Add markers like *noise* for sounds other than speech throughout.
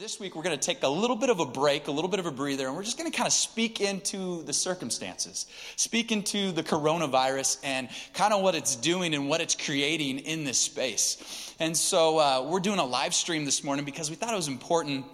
This week we're going to take a little bit of a break, a little bit of a breather, and we're just going to kind of speak into the circumstances, speak into the coronavirus and kind of what it's doing and what it's creating in this space. And so uh, we're doing a live stream this morning because we thought it was important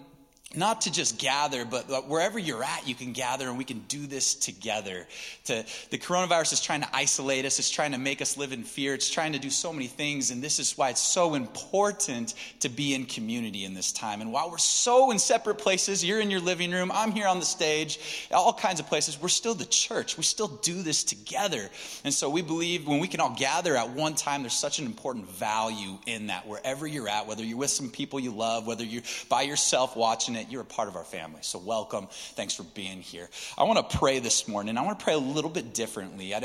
not to just gather, but wherever you're at, you can gather and we can do this together. To, the coronavirus is trying to isolate us, it's trying to make us live in fear, it's trying to do so many things, and this is why it's so important to be in community in this time. And while we're so in separate places, you're in your living room, I'm here on the stage, all kinds of places, we're still the church. We still do this together. And so we believe when we can all gather at one time, there's such an important value in that. Wherever you're at, whether you're with some people you love, whether you're by yourself watching it, you're a part of our family. So, welcome. Thanks for being here. I want to pray this morning. I want to pray a little bit differently. I,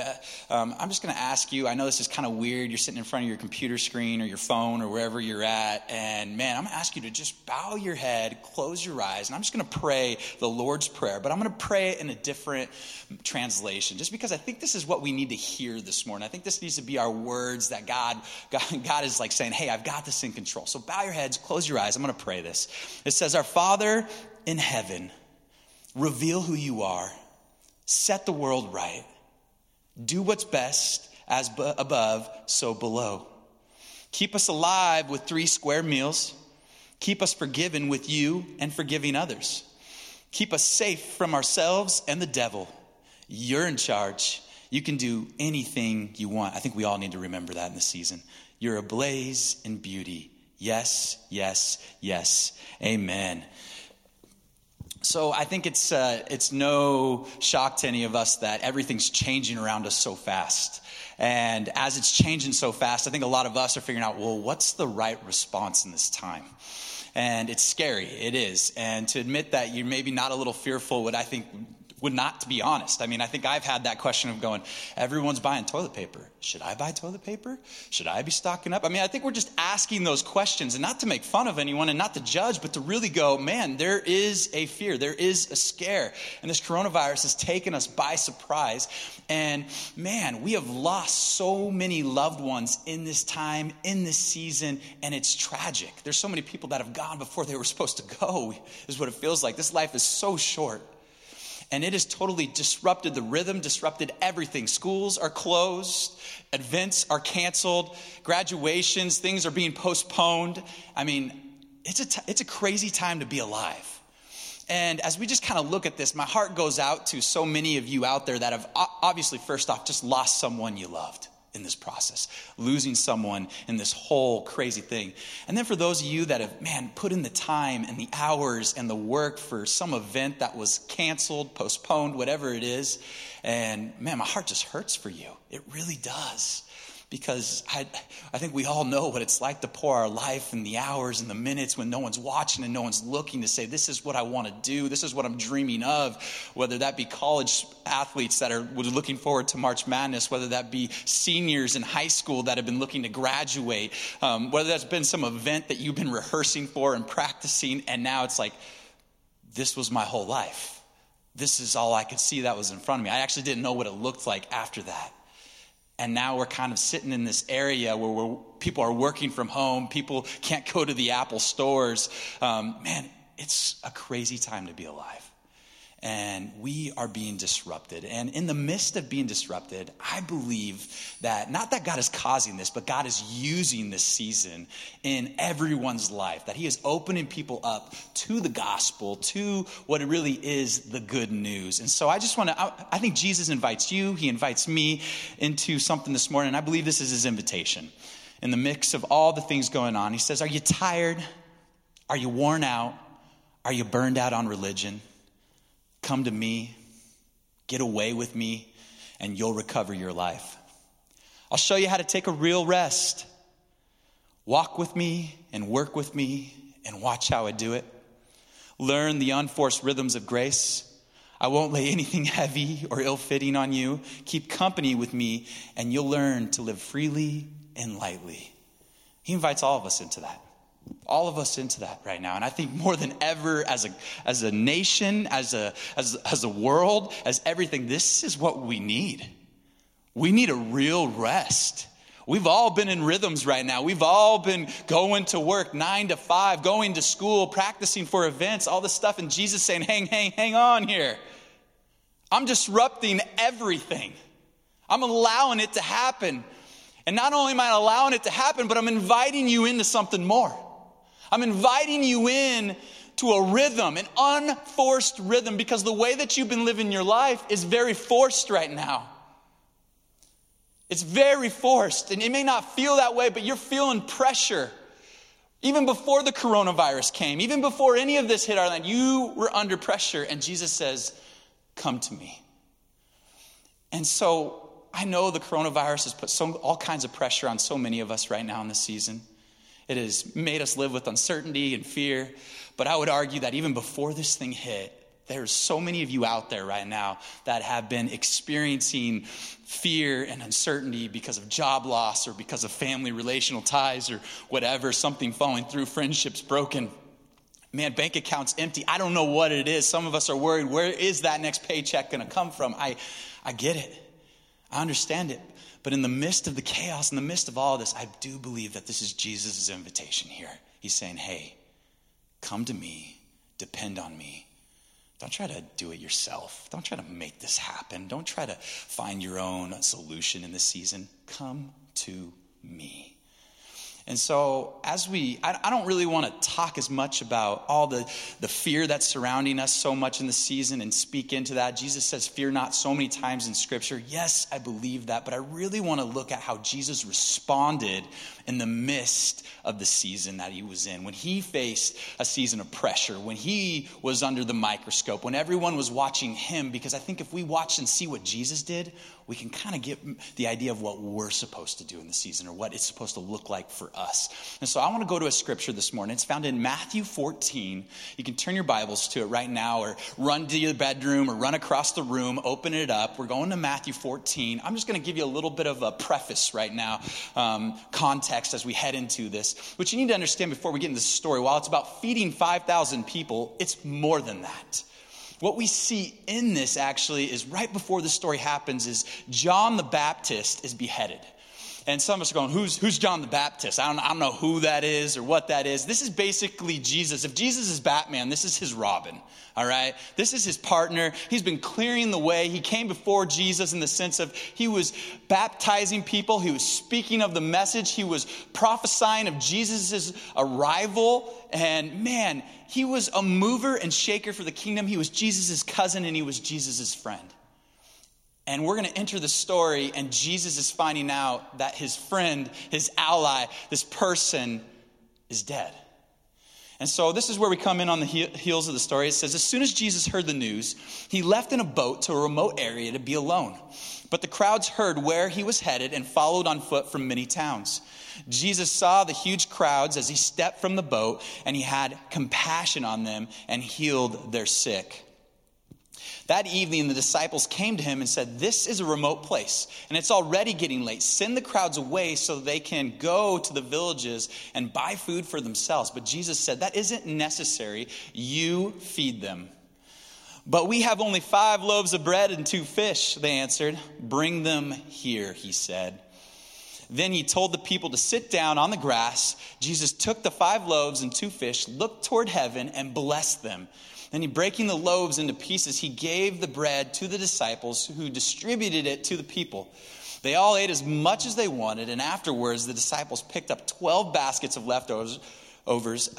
am uh, just going to ask you. I know this is kind of weird. You're sitting in front of your computer screen or your phone or wherever you're at. And man, I'm going to ask you to just bow your head, close your eyes, and I'm just going to pray the Lord's Prayer. But I'm going to pray it in a different translation just because I think this is what we need to hear this morning. I think this needs to be our words that God, God, God is like saying, hey, I've got this in control. So bow your heads, close your eyes. I'm going to pray this. It says, Our Father, Father in heaven, reveal who you are, set the world right, do what's best as above, so below. Keep us alive with three square meals. Keep us forgiven with you and forgiving others. Keep us safe from ourselves and the devil. You're in charge. You can do anything you want. I think we all need to remember that in the season. You're ablaze in beauty. Yes, yes, yes. Amen. So I think it's, uh, it's no shock to any of us that everything's changing around us so fast. And as it's changing so fast, I think a lot of us are figuring out, well, what's the right response in this time? And it's scary, it is. And to admit that you're maybe not a little fearful would, I think, would not, to be honest. I mean, I think I've had that question of going, everyone's buying toilet paper. Should I buy toilet paper? Should I be stocking up? I mean, I think we're just asking those questions and not to make fun of anyone and not to judge, but to really go, man, there is a fear, there is a scare. And this coronavirus has taken us by surprise. And man, we have lost so many loved ones in this time, in this season, and it's tragic. There's so many people that have gone before they were supposed to go, is what it feels like. This life is so short and it has totally disrupted the rhythm, disrupted everything. Schools are closed, events are canceled, graduations, things are being postponed. I mean, it's a, t- it's a crazy time to be alive. And as we just kind of look at this, my heart goes out to so many of you out there that have obviously, first off, just lost someone you loved in this process, losing someone in this whole crazy thing. And then for those of you that have, man, put in the time and the hours and the work for some event that was canceled, postponed, whatever it is, and man, my heart just hurts for you. It really does because I, I think we all know what it's like to pour our life and the hours and the minutes when no one's watching and no one's looking to say, This is what I want to do. This is what I'm dreaming of. Whether that be college athletes that are looking forward to March Madness, whether that be seniors in high school that have been looking to graduate, um, whether that's been some event that you've been rehearsing for and practicing, and now it's like, This was my whole life. This is all I could see that was in front of me. I actually didn't know what it looked like after that. And now we're kind of sitting in this area where people are working from home, people can't go to the Apple stores. Um, man, it's a crazy time to be alive. And we are being disrupted. And in the midst of being disrupted, I believe that not that God is causing this, but God is using this season in everyone's life, that He is opening people up to the gospel, to what it really is the good news. And so I just want to, I think Jesus invites you, He invites me into something this morning. I believe this is His invitation. In the mix of all the things going on, He says, Are you tired? Are you worn out? Are you burned out on religion? Come to me, get away with me, and you'll recover your life. I'll show you how to take a real rest. Walk with me and work with me and watch how I do it. Learn the unforced rhythms of grace. I won't lay *laughs* anything heavy or ill fitting on you. Keep company with me, and you'll learn to live freely and lightly. He invites all of us into that all of us into that right now. And I think more than ever, as a, as a nation, as a, as, as a world, as everything, this is what we need. We need a real rest. We've all been in rhythms right now. We've all been going to work nine to five, going to school, practicing for events, all this stuff. And Jesus saying, hang, hang, hang on here. I'm disrupting everything. I'm allowing it to happen. And not only am I allowing it to happen, but I'm inviting you into something more. I'm inviting you in to a rhythm, an unforced rhythm, because the way that you've been living your life is very forced right now. It's very forced, and it may not feel that way, but you're feeling pressure. Even before the coronavirus came, even before any of this hit our land, you were under pressure, and Jesus says, Come to me. And so I know the coronavirus has put so, all kinds of pressure on so many of us right now in this season. It has made us live with uncertainty and fear. But I would argue that even before this thing hit, there's so many of you out there right now that have been experiencing fear and uncertainty because of job loss or because of family relational ties or whatever, something falling through, friendships broken. Man, bank accounts empty. I don't know what it is. Some of us are worried, where is that next paycheck going to come from? I, I get it. I understand it. But in the midst of the chaos, in the midst of all of this, I do believe that this is Jesus' invitation here. He's saying, hey, come to me, depend on me. Don't try to do it yourself. Don't try to make this happen. Don't try to find your own solution in this season. Come to me. And so, as we, I, I don't really want to talk as much about all the, the fear that's surrounding us so much in the season and speak into that. Jesus says, Fear not so many times in Scripture. Yes, I believe that, but I really want to look at how Jesus responded in the midst of the season that he was in. When he faced a season of pressure, when he was under the microscope, when everyone was watching him, because I think if we watch and see what Jesus did, we can kind of get the idea of what we're supposed to do in the season or what it's supposed to look like for us. And so I want to go to a scripture this morning. It's found in Matthew 14. You can turn your Bibles to it right now or run to your bedroom or run across the room, open it up. We're going to Matthew 14. I'm just going to give you a little bit of a preface right now, um, context as we head into this. What you need to understand before we get into this story, while it's about feeding 5,000 people, it's more than that what we see in this actually is right before the story happens is John the Baptist is beheaded. And some of us are going, who's, who's John the Baptist? I don't, I don't know who that is or what that is. This is basically Jesus. If Jesus is Batman, this is his Robin, all right? This is his partner. He's been clearing the way. He came before Jesus in the sense of he was baptizing people, he was speaking of the message, he was prophesying of Jesus' arrival. And man, he was a mover and shaker for the kingdom. He was Jesus' cousin and he was Jesus' friend. And we're going to enter the story, and Jesus is finding out that his friend, his ally, this person is dead. And so this is where we come in on the heels of the story. It says, As soon as Jesus heard the news, he left in a boat to a remote area to be alone. But the crowds heard where he was headed and followed on foot from many towns. Jesus saw the huge crowds as he stepped from the boat, and he had compassion on them and healed their sick. That evening, the disciples came to him and said, This is a remote place, and it's already getting late. Send the crowds away so they can go to the villages and buy food for themselves. But Jesus said, That isn't necessary. You feed them. But we have only five loaves of bread and two fish, they answered. Bring them here, he said. Then he told the people to sit down on the grass. Jesus took the five loaves and two fish, looked toward heaven, and blessed them. Then he, breaking the loaves into pieces, he gave the bread to the disciples who distributed it to the people. They all ate as much as they wanted, and afterwards the disciples picked up 12 baskets of leftovers.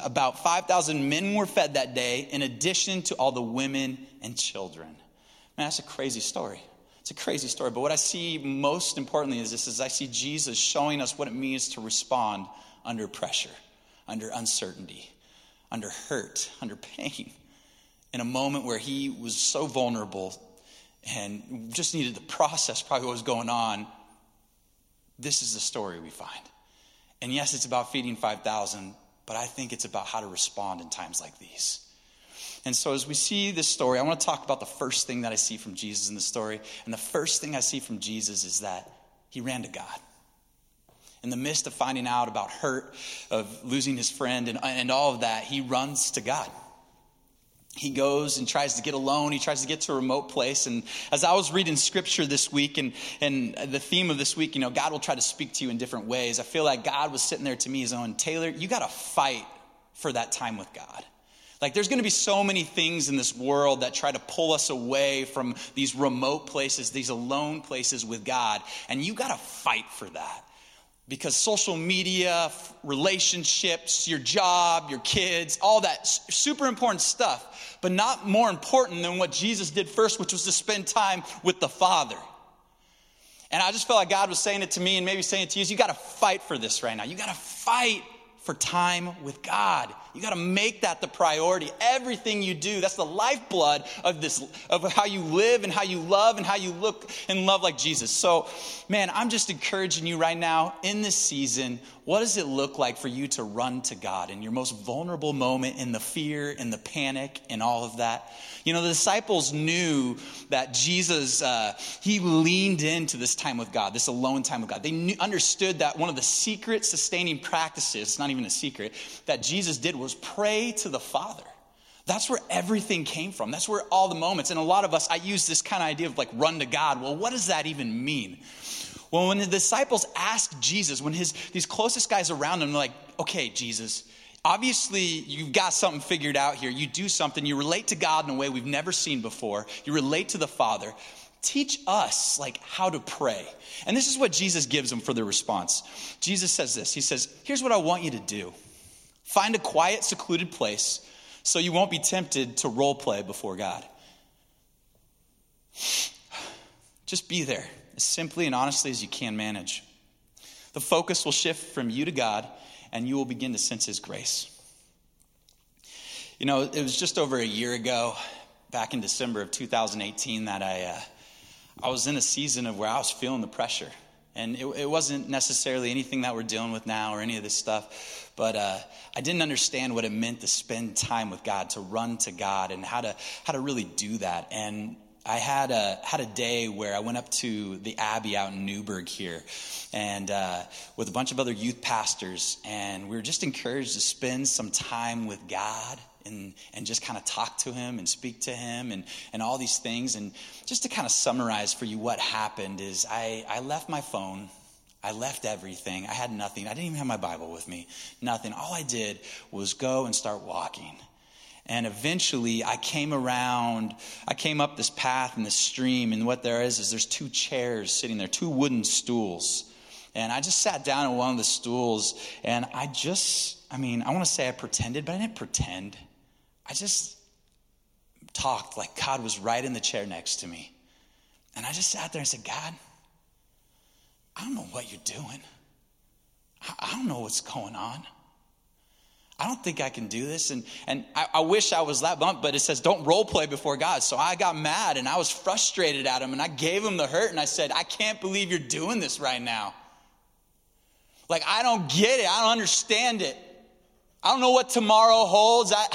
About 5,000 men were fed that day, in addition to all the women and children. Man, that's a crazy story. It's a crazy story. But what I see most importantly is this is I see Jesus showing us what it means to respond under pressure, under uncertainty, under hurt, under pain. In a moment where he was so vulnerable and just needed to process probably what was going on, this is the story we find. And yes, it's about feeding 5,000, but I think it's about how to respond in times like these. And so, as we see this story, I want to talk about the first thing that I see from Jesus in the story. And the first thing I see from Jesus is that he ran to God. In the midst of finding out about hurt, of losing his friend, and, and all of that, he runs to God he goes and tries to get alone. He tries to get to a remote place. And as I was reading scripture this week, and, and the theme of this week, you know, God will try to speak to you in different ways. I feel like God was sitting there to me, his own Taylor, you got to fight for that time with God. Like, there's going to be so many things in this world that try to pull us away from these remote places, these alone places with God. And you got to fight for that because social media, relationships, your job, your kids, all that super important stuff, but not more important than what Jesus did first, which was to spend time with the Father. And I just felt like God was saying it to me and maybe saying it to you. You got to fight for this right now. You got to fight for time with God. You got to make that the priority. Everything you do, that's the lifeblood of this of how you live and how you love and how you look and love like Jesus. So, man, I'm just encouraging you right now in this season, what does it look like for you to run to God in your most vulnerable moment in the fear and the panic and all of that? You know, the disciples knew that Jesus, uh, he leaned into this time with God, this alone time with God. They knew, understood that one of the secret sustaining practices, it's not even a secret, that Jesus did was pray to the Father. That's where everything came from. That's where all the moments, and a lot of us, I use this kind of idea of like run to God. Well, what does that even mean? Well, when the disciples asked Jesus, when his these closest guys around him, are like, okay, Jesus, Obviously, you've got something figured out here. You do something, you relate to God in a way we've never seen before. You relate to the Father. Teach us like how to pray. And this is what Jesus gives them for their response. Jesus says this. He says, "Here's what I want you to do. Find a quiet, secluded place so you won't be tempted to role play before God. *sighs* Just be there as simply and honestly as you can manage. The focus will shift from you to God and you will begin to sense His grace. You know, it was just over a year ago, back in December of 2018, that I, uh, I was in a season of where I was feeling the pressure. And it, it, wasn't necessarily anything that we're dealing with now or any of this stuff, but uh, I didn't understand what it meant to spend time with God, to run to God, and how to how to really do that. And I had a had a day where I went up to the Abbey out in Newberg here, and uh, with a bunch of other youth pastors, and we were just encouraged to spend some time with God and and just kind of talk to Him and speak to Him and and all these things. And just to kind of summarize for you what happened is I I left my phone. I left everything. I had nothing. I didn't even have my Bible with me. Nothing. All I did was go and start walking. And eventually I came around, I came up this path and this stream, and what there is is there's two chairs sitting there, two wooden stools. And I just sat down on one of the stools, and I just, I mean, I want to say I pretended, but I didn't pretend. I just talked like God was right in the chair next to me. And I just sat there and said, God, I don't know what you're doing. I don't know what's going on. I don't think I can do this. And, and I, I, wish I was that blunt, but it says don't role play before God. So I got mad and I was frustrated at him and I gave him the hurt and I said, I can't believe you're doing this right now. Like, I don't get it. I don't understand it. I don't know what tomorrow holds. I,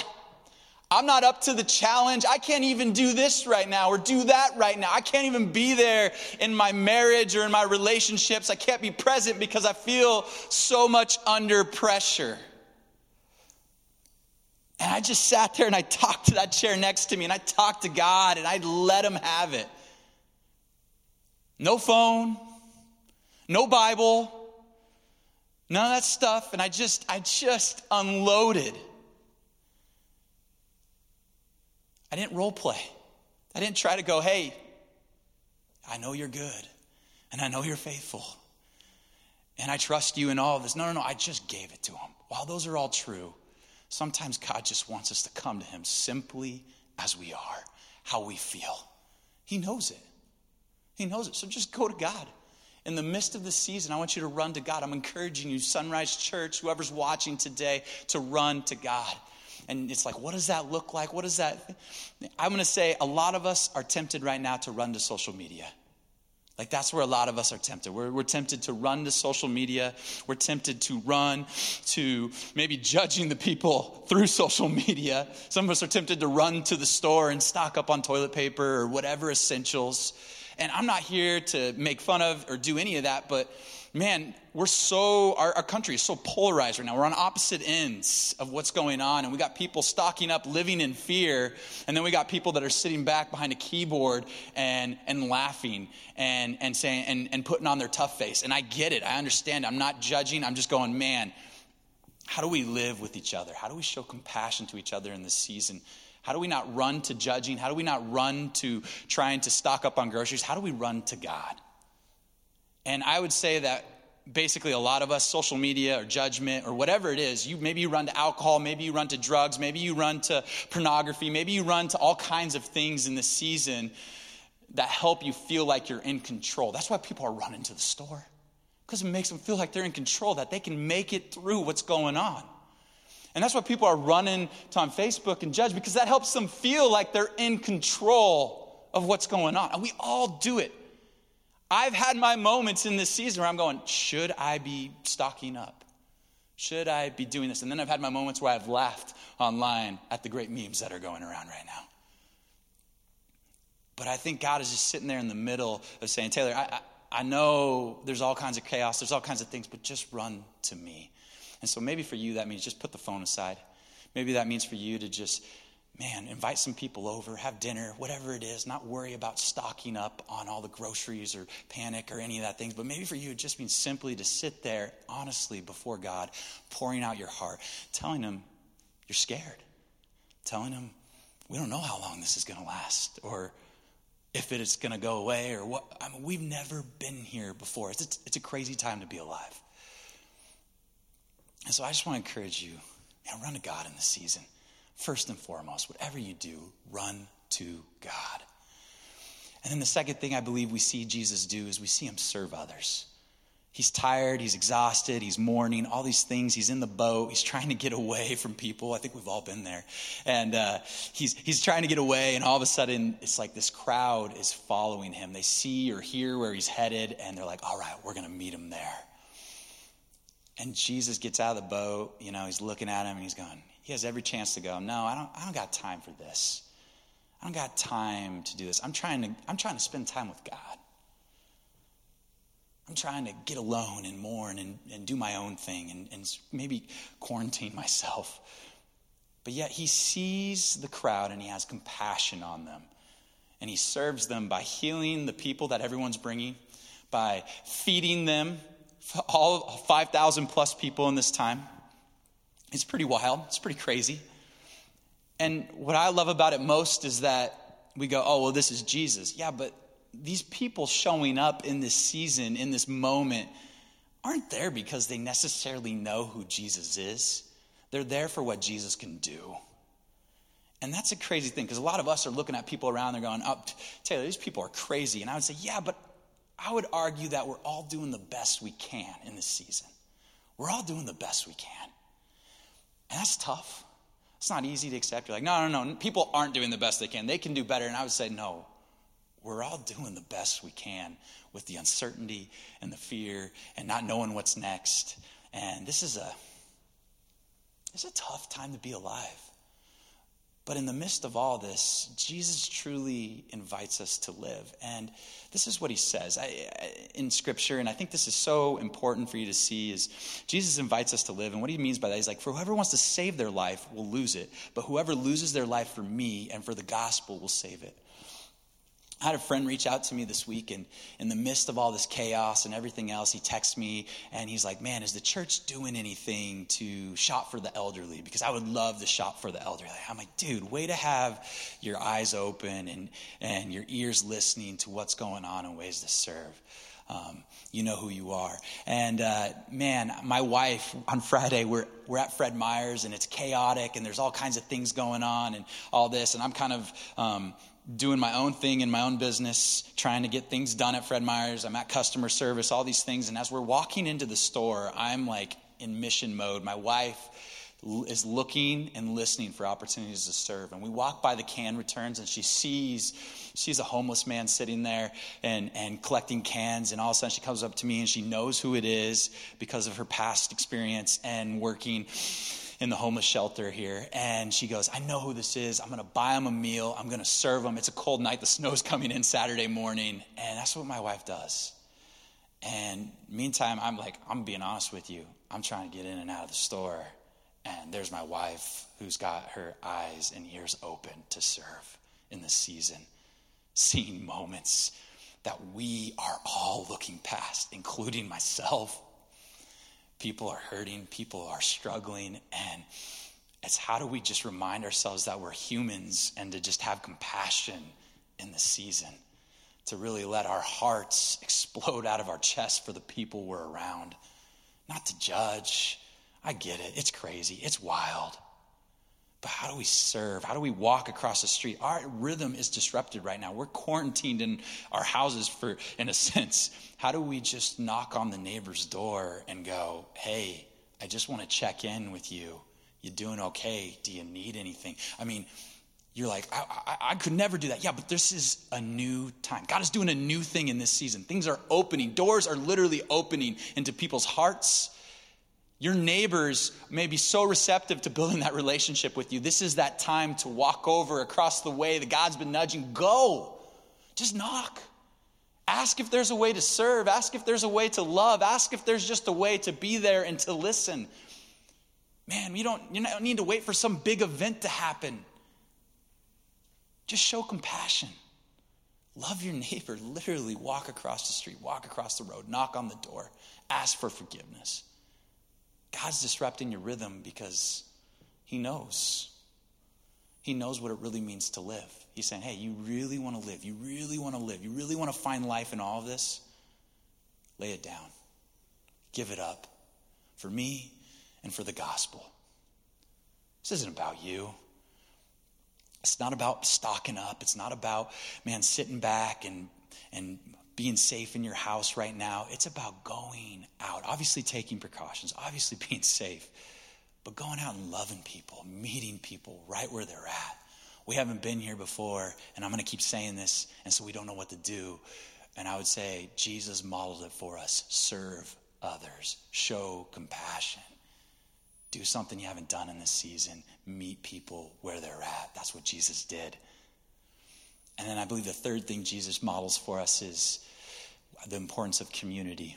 I'm not up to the challenge. I can't even do this right now or do that right now. I can't even be there in my marriage or in my relationships. I can't be present because I feel so much under pressure. And I just sat there and I talked to that chair next to me and I talked to God and I let Him have it. No phone, no Bible, None of that stuff. And I just, I just unloaded. I didn't role play. I didn't try to go, hey, I know you're good and I know you're faithful and I trust you in all of this. No, no, no. I just gave it to him. While those are all true, sometimes God just wants us to come to him simply as we are, how we feel. He knows it. He knows it. So just go to God. In the midst of the season, I want you to run to God. I'm encouraging you, Sunrise Church, whoever's watching today, to run to God. And it's like, what does that look like? What does that? I'm going to say a lot of us are tempted right now to run to social media. Like, that's where a lot of us are tempted. We're, we're tempted to run to social media. We're tempted to run to maybe judging the people through *laughs* social media. Some of us are tempted to run to the store and stock up on toilet paper or whatever essentials. And I'm not here to make fun of or do any of that, but man, we're so, our, our, country is so polarized right now. We're on opposite ends of what's going on. And we got people stocking up, living in fear. And then we got people that are sitting back behind a keyboard and, and laughing and, and saying, and, and putting on their tough face. And I get it. I understand. I'm not judging. I'm just going, man, how do we live with each other? How do we show compassion to each other in this season? How do we not run to judging? How do we not run to trying to stock up on groceries? How do we run to God? And I would say that basically a lot of us social media or judgment or whatever it is you maybe you run to alcohol maybe you run to drugs maybe you run to pornography maybe you run to all kinds of things in the season that help you feel like you're in control. That's why people are running to the store because it makes them feel like they're in control that they can make it through what's going on. And that's why people are running to on facebook and judge because that helps them feel like they're in control of what's going on. And we all do it I've had my moments in this season where I'm going, should I be stocking up? Should I be doing this? And then I've had my moments where I've laughed online at the great memes that are going around right now. But I think God is just sitting there in the middle of saying, Taylor, I, I, I know there's all kinds of chaos, there's all kinds of things, but just run to me. And so maybe for you, that means just put the phone aside. Maybe that means for you to just man, invite some people over, have dinner, whatever it is, not worry about stocking up on all the groceries or panic or any of that things. But maybe for you, it just means simply to sit there honestly before God, pouring out your heart, telling Him you're scared, telling Him we don't know how long this is going to last or if it is going to go away or what. I mean, we've never been here before. It's, it's, it's a crazy time to be alive. And so I just want to encourage you, man, run to God in this season first and foremost, whatever you do, run to God. And then the second thing I believe we see Jesus do is we see him serve others. He's tired, he's exhausted, he's mourning, all these things. He's in the boat, he's trying to get away from people. I think we've all been there. And uh, he's, he's trying to get away, and all of a sudden, it's like this crowd is following him. They see or hear where he's headed, and they're like, all right, we're going to meet him there. And Jesus gets out of the boat, you know, he's looking at him, and he's going, he has every chance to go, no, I don't, I don't got time for this. I don't got time to do this. I'm trying to, I'm trying to spend time with God. I'm trying to get alone and mourn and, and do my own thing and, and maybe quarantine myself. But yet he sees the crowd and he has compassion on them. And he serves them by healing the people that everyone's bringing, by feeding them, all 5,000 plus people in this time it's pretty wild, it's pretty crazy. And what I love about it most is that we go, oh, well, this is Jesus. Yeah, but these people showing up in this season, in this moment, aren't there because they necessarily know who Jesus is. They're there for what Jesus can do. And that's a crazy thing because a lot of us are looking at people around, they're going, oh, Taylor, these people are crazy. And I would say, yeah, but I would argue that we're all doing the best we can in this season. We're all doing the best we can. And that's tough. It's not easy to accept. You're like, no, no, no. People aren't doing the best they can. They can do better. And I would say, no, we're all doing the best we can with the uncertainty and the fear and not knowing what's next. And this is a this is a tough time to be alive. But in the midst of all this, Jesus truly invites us to live. And this is what he says I, in Scripture, and I think this is so important for you to see, is Jesus invites us to live. And what he means by that is like, for whoever wants to save their life will lose it, but whoever loses their life for me and for the gospel will save it. I had a friend reach out to me this week, and in the midst of all this chaos and everything else, he texts me and he's like, Man, is the church doing anything to shop for the elderly? Because I would love to shop for the elderly. I'm like, Dude, way to have your eyes open and, and your ears listening to what's going on and ways to serve. Um, you know who you are. And uh, man, my wife on Friday, we're, we're at Fred Meyer's and it's chaotic and there's all kinds of things going on and all this. And I'm kind of um, doing my own thing in my own business, trying to get things done at Fred Meyer's. I'm at customer service, all these things. And as we're walking into the store, I'm like in mission mode. My wife is looking and listening for opportunities to serve. And we walk by the can returns, and she sees she's a homeless man sitting there and, and collecting cans. And all of a sudden, she comes up to me and she knows who it is because of her past experience and working in the homeless shelter here. And she goes, I know who this is. I'm going to buy him a meal. I'm going to serve him. It's a cold night. The *laughs* snow's coming in Saturday morning. And that's what my wife does. And meantime, I'm like, I'm being honest with you. I'm trying to get in and out of the store. And there's my wife who's got her eyes and ears open to serve in the season, seeing moments that we are all looking past, including myself people are hurting, people are struggling, and it's how do we just remind ourselves that we're humans and to just have compassion in the season, to really let our hearts *laughs* explode out of our chest for the people we're around, not to judge. I get it, it's crazy, it's wild. But how do we serve? How do we walk across the street? Our rhythm is disrupted right now. We're quarantined in our houses for in a *laughs* sense. How do we just knock on the neighbor's door and go, "Hey, I just want to check in with you. You doing okay? Do you need anything?" I mean, you're like, I, I, I, could never do that. Yeah, but this is a new time. God is doing a new thing in this season. Things are opening. Doors are literally opening into people's hearts your neighbors may be so receptive to building that relationship with you. This is that time to walk over across the way that God's been nudging. Go. Just knock. Ask if there's a way to serve. Ask if there's a way to love. Ask if there's just a way to be there and to listen. Man, you don't, you don't need to wait for some big event to happen. Just show compassion. Love your neighbor. Literally walk across the street, walk across the road, knock on the door, ask for forgiveness. God's disrupting your rhythm because He knows. He knows what it really means to live. He's saying, hey, you really want to live. You really want to live. You really want to find life in all of this? Lay it down. Give it up for me and for the gospel. This isn't about you. It's not about stocking up. It's not about, man, sitting back and, and being safe in your house right now. It's about going out, obviously taking precautions, obviously *laughs* being safe, but going out and loving people, meeting people right where they're at. We haven't been here before, and I'm going to keep saying this, and so we don't know what to do. And I would say Jesus modeled it for us serve others, show compassion. Do something you haven't done in this season. Meet people where they're at. That's what Jesus did. And then I believe the third thing Jesus models for us is the importance of community.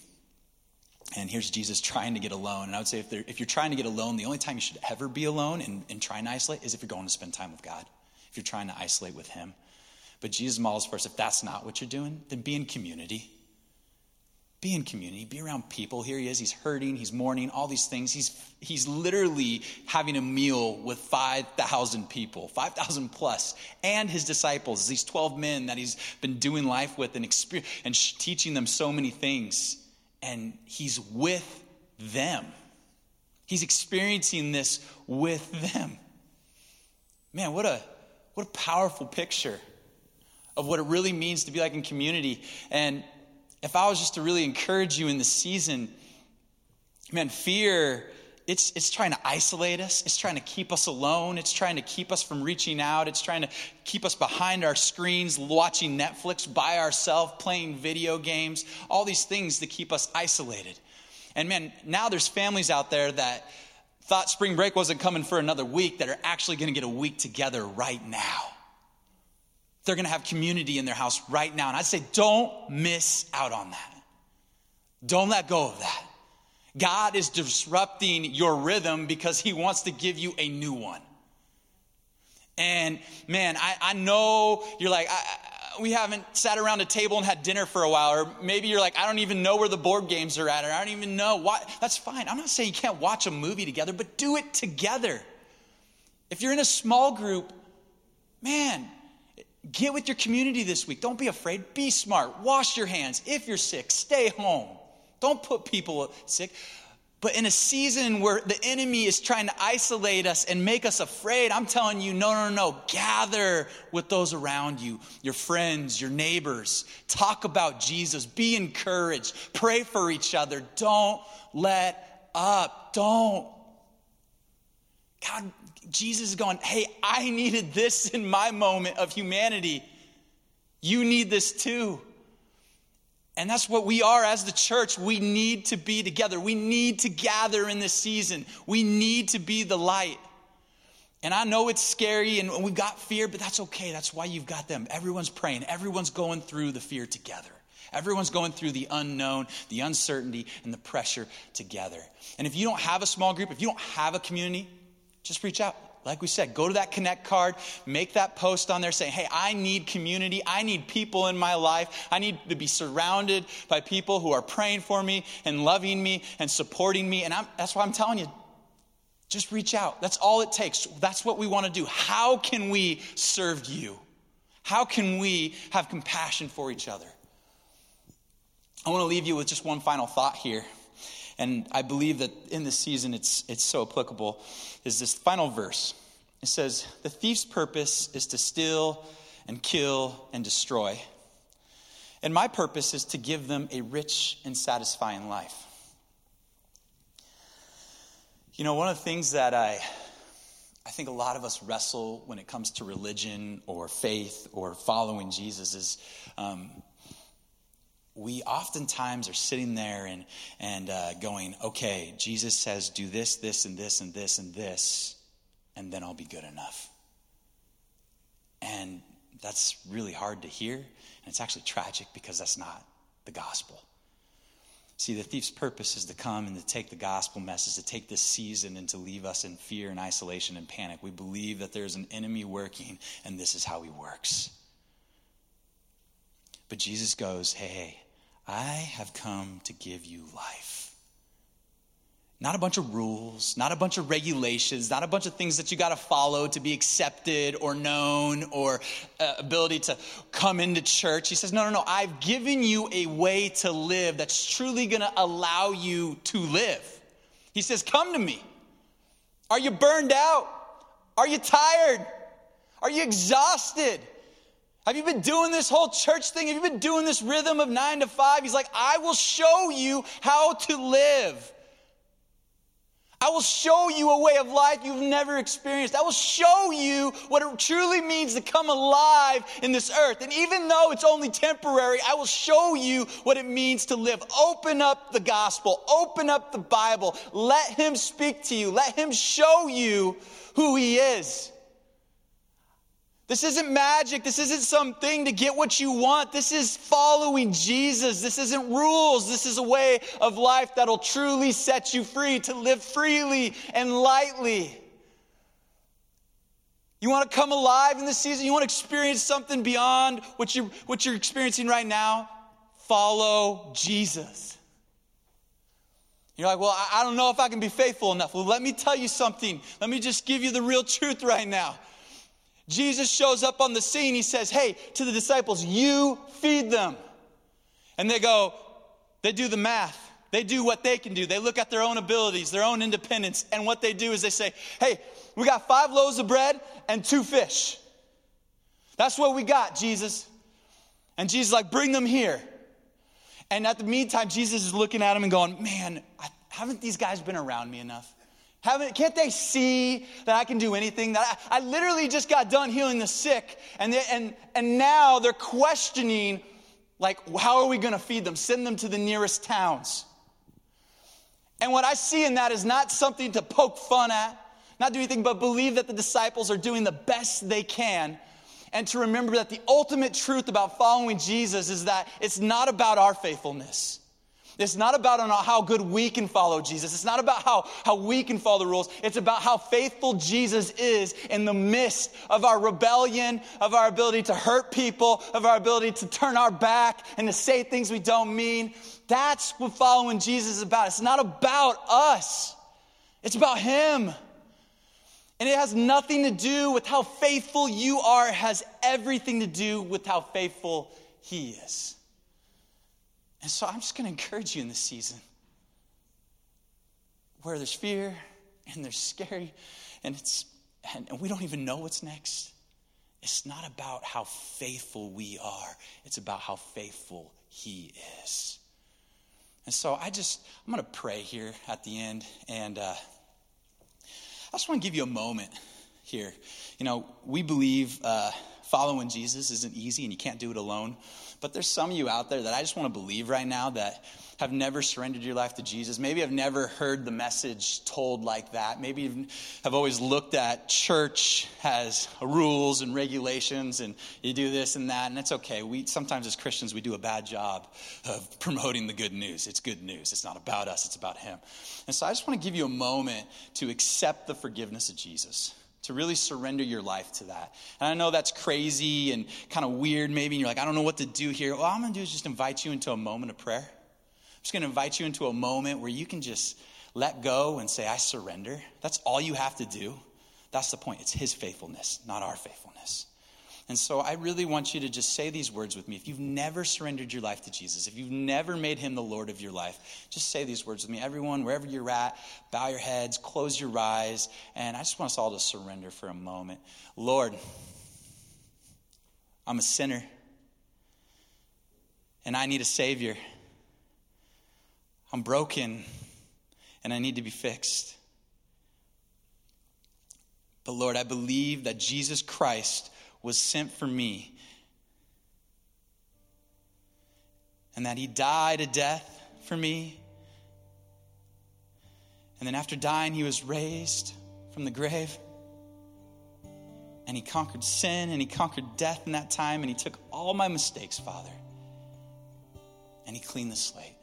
And here's Jesus trying to get alone. And I would say if, if, you're trying to get alone, the only time you should ever be alone and, and isolate is if you're going to spend time with God, if you're trying to isolate with Him. But Jesus models for us if that's not what you're doing, then be in community. Be in community, be around people. Here he is, he's hurting, he's mourning, all these things. He's, he's literally having a meal with 5,000 people, 5,000 plus, and his disciples, these 12 men that he's been doing life with and, experience, and teaching them so many things. And he's with them. He's experiencing this with them. Man, what a, what a powerful picture of what it really means to be like in community. And if I was just to really encourage you in this season, man, fear, it's, it's trying to isolate us. It's trying to keep us alone. It's trying to keep us from reaching out. It's trying to keep us behind our screens, watching Netflix by ourselves, playing video games, all these things to keep us isolated. And man, now there's families out there that thought spring break wasn't coming for another week that are actually going to get a week together right now. They're going to have community in their house right now. And I'd say, don't miss out on that. Don't let go of that. God is disrupting your rhythm because he wants to give you a new one. And man, I, I know you're like, I, we haven't sat around a table and had dinner for a while, or maybe you're like, I don't even know where the board games are at, or I don't even know why. That's fine. I'm not saying you can't watch a movie together, but do it together. If you're in a small group, man, get with your community this week. Don't be afraid. Be smart. Wash your hands. If you're sick, stay home. Don't put people sick. But in a season where the enemy is trying to isolate us and make us afraid, I'm telling you, no, no, no. Gather with those around you, your friends, your neighbors. Talk about Jesus. Be encouraged. Pray for each other. Don't let up. Don't. God, Jesus is going, hey, I needed this in my moment of humanity. You need this too. And that's what we are as the church. We need to be together. We need to gather in this season. We need to be the light. And I know it's scary and we've got fear, but that's okay. That's why you've got them. Everyone's praying, everyone's going through the fear together. Everyone's going through the unknown, the uncertainty, and the pressure together. And if you don't have a small group, if you don't have a community, just reach out. Like we said, go to that connect card, make that post on there saying, hey, I need community. I need people in my life. I need to be surrounded by people who are praying for me and loving me and supporting me. And I'm, that's why I'm telling you, just reach out. That's all it takes. That's what we want to do. How can we serve you? How can we have compassion for each other? I want to leave you with just one final thought here. And I believe that in this season it's, it's so applicable is this final verse. It says, The thief's purpose is to steal and kill and destroy. And my purpose is to give them a rich and satisfying life. You know, one of the things that I, I think a lot of us wrestle when it comes to religion or faith or following Jesus is um, we oftentimes are sitting there and, and uh, going, okay, Jesus says, do this, this, and this, and this, and this, and then I'll be good enough. And that's really hard to hear, and it's actually tragic because that's not the gospel. See, the thief's purpose is to come and to take the gospel message, to take this season and to leave us in fear and isolation and panic. We believe that there's an enemy working, and this is how he works. But Jesus goes, hey, hey, I have come to give you life. Not a bunch of rules, not a bunch of regulations, not a bunch of things that you got to follow to be accepted or known or uh, ability to come into church. He says, No, no, no. I've given you a way to live that's truly going to allow you to live. He says, Come to me. Are you burned out? Are you tired? Are you exhausted? Have you been doing this whole church thing? Have you been doing this rhythm of nine to five? He's like, I will show you how to live. I will show you a way of life you've never experienced. I will show you what it truly means to come alive in this earth. And even though it's only temporary, I will show you what it means to live. Open up the gospel, open up the Bible, let Him speak to you, let Him show you who He is. This isn't magic. This isn't something to get what you want. This is following Jesus. This isn't rules. This is a way of life that'll truly set you free to live freely and lightly. You want to come alive in this season? You want to experience something beyond what you're, what you're experiencing right now? Follow Jesus. You're like, well, I don't know if I can be faithful enough. Well, let me tell you something. Let me just give you the real truth right now. Jesus shows up on the scene. He says, Hey, to the disciples, you feed them. And they go, they do the math. They do what they can do. They look at their own abilities, their own independence. And what they do is they say, Hey, we got five loaves of bread and two fish. That's what we got, Jesus. And Jesus like, Bring them here. And at the meantime, Jesus is looking at them and going, Man, haven't these guys been around me enough? Haven't, can't they see that I can do anything? That I, I literally just got done healing the sick, and, they, and, and now they're questioning, like, how are we going to feed them? Send them to the nearest towns. And what I see in that is not something to poke fun at, not do anything but believe that the disciples are doing the best they can, and to remember that the ultimate truth about following Jesus is that it's not about our faithfulness. It's not about how good we can follow Jesus. It's not about how, how we can follow the rules. It's about how faithful Jesus is in the midst of our rebellion, of our ability to hurt people, of our ability to turn our back and to say things we don't mean. That's what following Jesus is about. It's not about us, it's about Him. And it has nothing to do with how faithful you are, it has everything to do with how faithful He is. And so I'm just going to encourage you in this season where there's fear and there's scary and it's and, and we don't even know what's next. It's not about how faithful we are. It's about how faithful he is. And so I just, I'm going to pray here at the end. And uh, I just want to give you a moment here. You know, we believe uh, following Jesus isn't easy and you can't do it alone. But there's some of you out there that I just want to believe right now that have never surrendered your life to Jesus. Maybe have never heard the message told like that. Maybe have always looked at church as rules and regulations and you do this and that, and it's okay. We sometimes as Christians we do a bad job of promoting the good news. It's good news. It's not about us, it's about him. And so I just want to give you a moment to accept the forgiveness of Jesus to really surrender your life to that. And I know that's crazy and kind of weird, maybe, and you're like, I don't know what to do here. All I'm going to do is just invite you into a moment of prayer. I'm just going to invite you into a moment where you can just let go and say, I surrender. That's all you have to do. That's the point. It's His faithfulness, not our faithfulness. And so I really want you to just say these words with me. If you've never surrendered your life to Jesus, if you've never made him the Lord of your life, just say these words with me. Everyone, wherever you're at, bow your heads, close your eyes, and I just want us all to surrender for a moment. Lord, I'm a sinner, and I need a Savior. I'm broken, and I need to be fixed. But Lord, I believe that Jesus Christ was sent for me. And that he died a death for me. And then after dying, he was raised from the grave. And he conquered sin and he conquered death in that time. And he took all my mistakes, Father. And he cleaned the slate.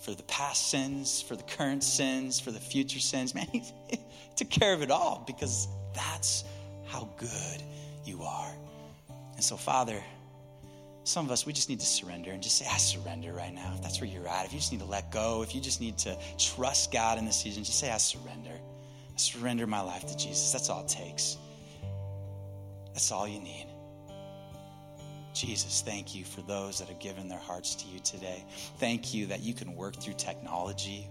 For the past sins, for the current sins, for the future sins. Man, he *laughs* took care of it all because that's how good you are. And so, Father, some of us, we just need to surrender and just say, I surrender right now. If that's where you're at, if you just need to let go, if you just need to trust God in this season, just say, I surrender. I surrender my life to Jesus. That's all it takes. That's all you need. Jesus, thank you for those that have given their hearts to you today. Thank you that you can work through technology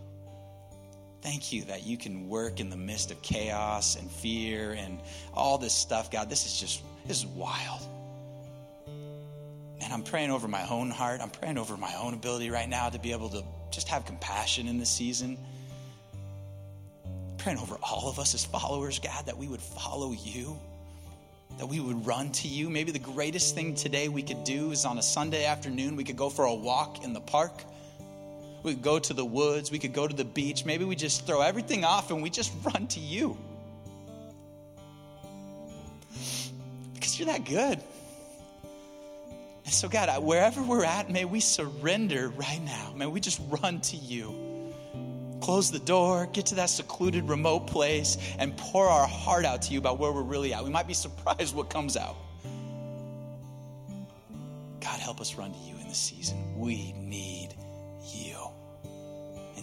Thank you that you can work in the midst of chaos and fear and all this stuff. God, this is just, this is wild. And I'm praying over my own heart. I'm praying over my own ability right now to be able to just have compassion in this season. I'm praying over all of us as followers, God, that we would follow you, that we would run to you. Maybe the greatest thing today we could do is on a Sunday afternoon, we could go for a walk in the park we could go to the woods. We could go to the beach. Maybe we just throw everything off and we just *laughs* run to you. Because you're that good. And so, God, wherever we're at, may we surrender right now. May we just run to you. Close the door, get to that secluded, remote place, and pour our heart out to you about where we're really at. We might be surprised what comes out. God, help us run to you in this season. We need.